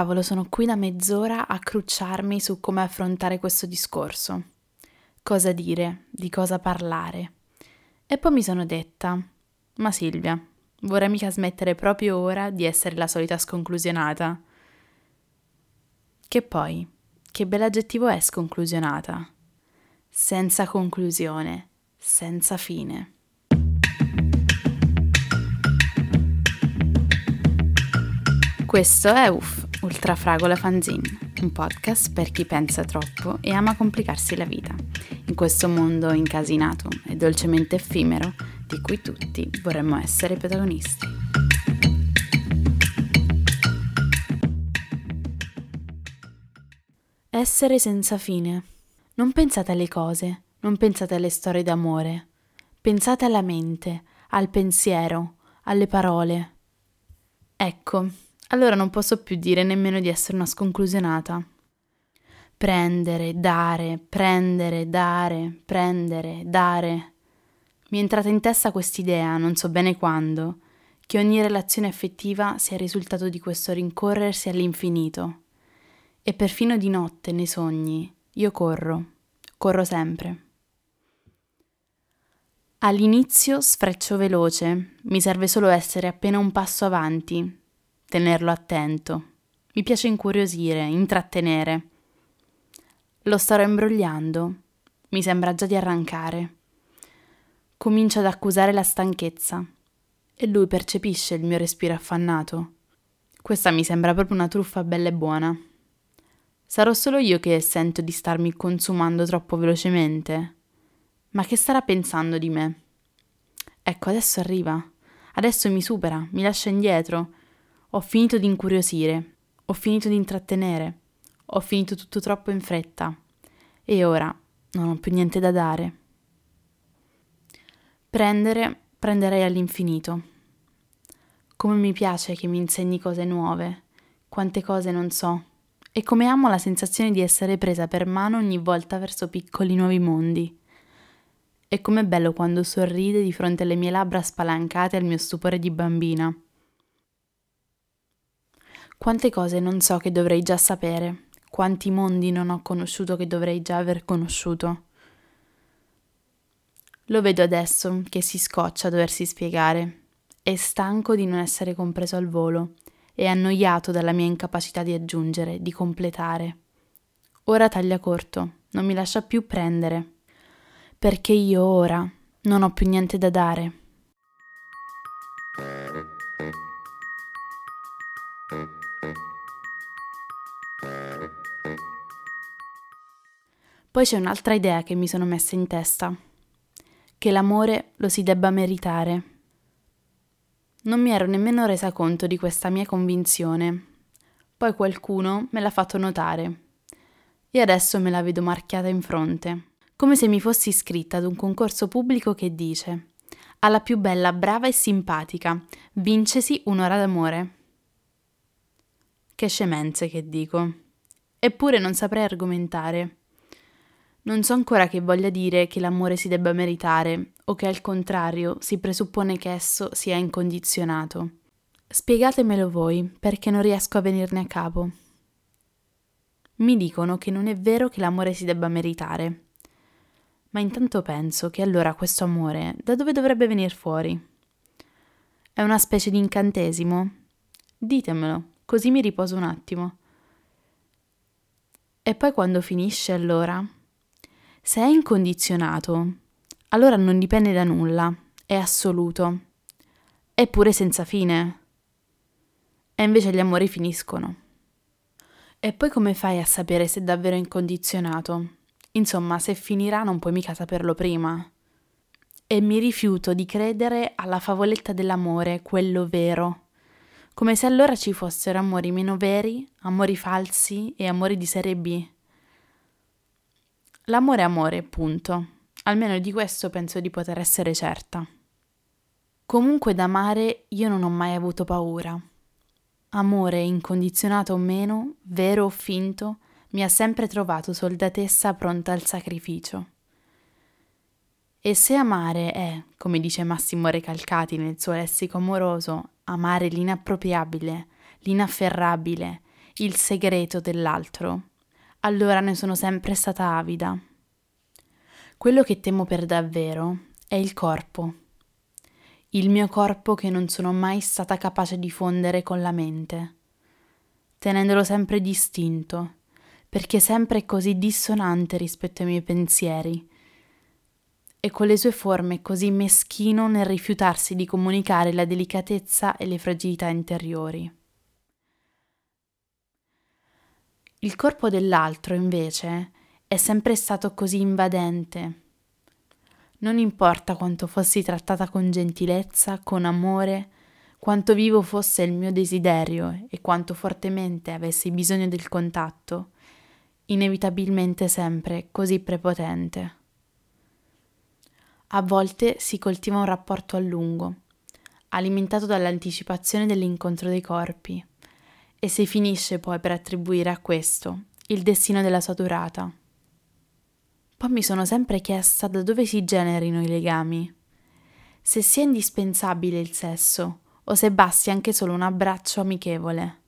cavolo sono qui da mezz'ora a crucciarmi su come affrontare questo discorso? Cosa dire? Di cosa parlare? E poi mi sono detta, ma Silvia, vorrei mica smettere proprio ora di essere la solita sconclusionata. Che poi, che bell'aggettivo è sconclusionata? Senza conclusione, senza fine. Questo è UF, Ultrafragola Fanzine, un podcast per chi pensa troppo e ama complicarsi la vita, in questo mondo incasinato e dolcemente effimero di cui tutti vorremmo essere protagonisti. Essere senza fine. Non pensate alle cose, non pensate alle storie d'amore, pensate alla mente, al pensiero, alle parole. Ecco, allora non posso più dire nemmeno di essere una sconclusionata. Prendere, dare, prendere, dare, prendere, dare. Mi è entrata in testa quest'idea, non so bene quando, che ogni relazione affettiva sia il risultato di questo rincorrersi all'infinito. E perfino di notte, nei sogni, io corro, corro sempre. All'inizio sfreccio veloce, mi serve solo essere appena un passo avanti, tenerlo attento. Mi piace incuriosire, intrattenere. Lo starò imbrogliando. Mi sembra già di arrancare. Comincio ad accusare la stanchezza e lui percepisce il mio respiro affannato. Questa mi sembra proprio una truffa bella e buona. Sarò solo io che sento di starmi consumando troppo velocemente? Ma che starà pensando di me? Ecco, adesso arriva. Adesso mi supera, mi lascia indietro ho finito di incuriosire, ho finito di intrattenere, ho finito tutto troppo in fretta e ora non ho più niente da dare. Prendere, prenderei all'infinito. Come mi piace che mi insegni cose nuove, quante cose non so, e come amo la sensazione di essere presa per mano ogni volta verso piccoli nuovi mondi. E com'è bello quando sorride di fronte alle mie labbra spalancate al mio stupore di bambina quante cose non so che dovrei già sapere, quanti mondi non ho conosciuto che dovrei già aver conosciuto. Lo vedo adesso che si scoccia a doversi spiegare. È stanco di non essere compreso al volo e annoiato dalla mia incapacità di aggiungere, di completare. Ora taglia corto, non mi lascia più prendere, perché io ora non ho più niente da dare. Poi c'è un'altra idea che mi sono messa in testa, che l'amore lo si debba meritare. Non mi ero nemmeno resa conto di questa mia convinzione. Poi qualcuno me l'ha fatto notare. E adesso me la vedo marchiata in fronte, come se mi fossi iscritta ad un concorso pubblico che dice alla più bella, brava e simpatica, vincesi un'ora d'amore. Che scemenze che dico. Eppure non saprei argomentare. Non so ancora che voglia dire che l'amore si debba meritare o che al contrario si presuppone che esso sia incondizionato. Spiegatemelo voi, perché non riesco a venirne a capo. Mi dicono che non è vero che l'amore si debba meritare. Ma intanto penso che allora questo amore da dove dovrebbe venire fuori? È una specie di incantesimo? Ditemelo, così mi riposo un attimo. E poi quando finisce allora? Se è incondizionato, allora non dipende da nulla, è assoluto, eppure senza fine. E invece gli amori finiscono. E poi come fai a sapere se è davvero incondizionato? Insomma, se finirà non puoi mica saperlo prima. E mi rifiuto di credere alla favoletta dell'amore, quello vero. Come se allora ci fossero amori meno veri, amori falsi e amori di serie B. L'amore è amore, punto. Almeno di questo penso di poter essere certa. Comunque d'amare io non ho mai avuto paura. Amore incondizionato o meno, vero o finto, mi ha sempre trovato soldatessa pronta al sacrificio. E se amare è, come dice Massimo Recalcati nel suo lessico amoroso, amare l'inappropriabile, l'inafferrabile, il segreto dell'altro, allora ne sono sempre stata avida. Quello che temo per davvero è il corpo. Il mio corpo che non sono mai stata capace di fondere con la mente, tenendolo sempre distinto, perché sempre così dissonante rispetto ai miei pensieri e con le sue forme così meschino nel rifiutarsi di comunicare la delicatezza e le fragilità interiori. Il corpo dell'altro, invece, è sempre stato così invadente. Non importa quanto fossi trattata con gentilezza, con amore, quanto vivo fosse il mio desiderio e quanto fortemente avessi bisogno del contatto, inevitabilmente sempre così prepotente. A volte si coltiva un rapporto a lungo, alimentato dall'anticipazione dell'incontro dei corpi, e si finisce poi per attribuire a questo il destino della sua durata. Poi mi sono sempre chiesta da dove si generino i legami, se sia indispensabile il sesso o se basti anche solo un abbraccio amichevole,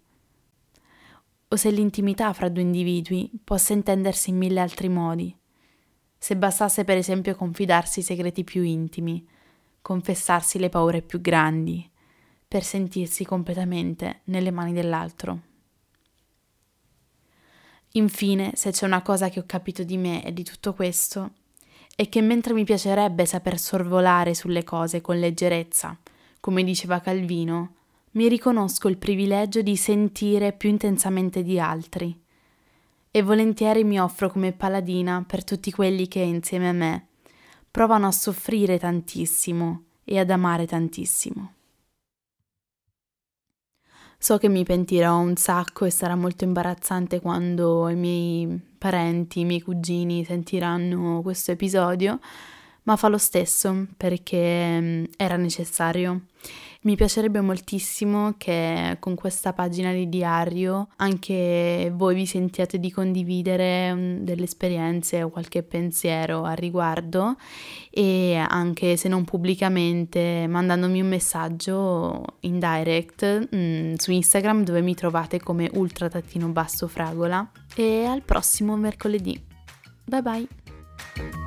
o se l'intimità fra due individui possa intendersi in mille altri modi. Se bastasse per esempio confidarsi i segreti più intimi, confessarsi le paure più grandi, per sentirsi completamente nelle mani dell'altro. Infine, se c'è una cosa che ho capito di me e di tutto questo, è che mentre mi piacerebbe saper sorvolare sulle cose con leggerezza, come diceva Calvino, mi riconosco il privilegio di sentire più intensamente di altri e volentieri mi offro come paladina per tutti quelli che insieme a me provano a soffrire tantissimo e ad amare tantissimo. So che mi pentirò un sacco e sarà molto imbarazzante quando i miei parenti, i miei cugini sentiranno questo episodio, ma fa lo stesso perché mm, era necessario mi piacerebbe moltissimo che con questa pagina di diario anche voi vi sentiate di condividere mm, delle esperienze o qualche pensiero al riguardo e anche se non pubblicamente mandandomi un messaggio in direct mh, mm, su Instagram dove mi trovate come ultra-fragola e al prossimo mercoledì. Bye bye!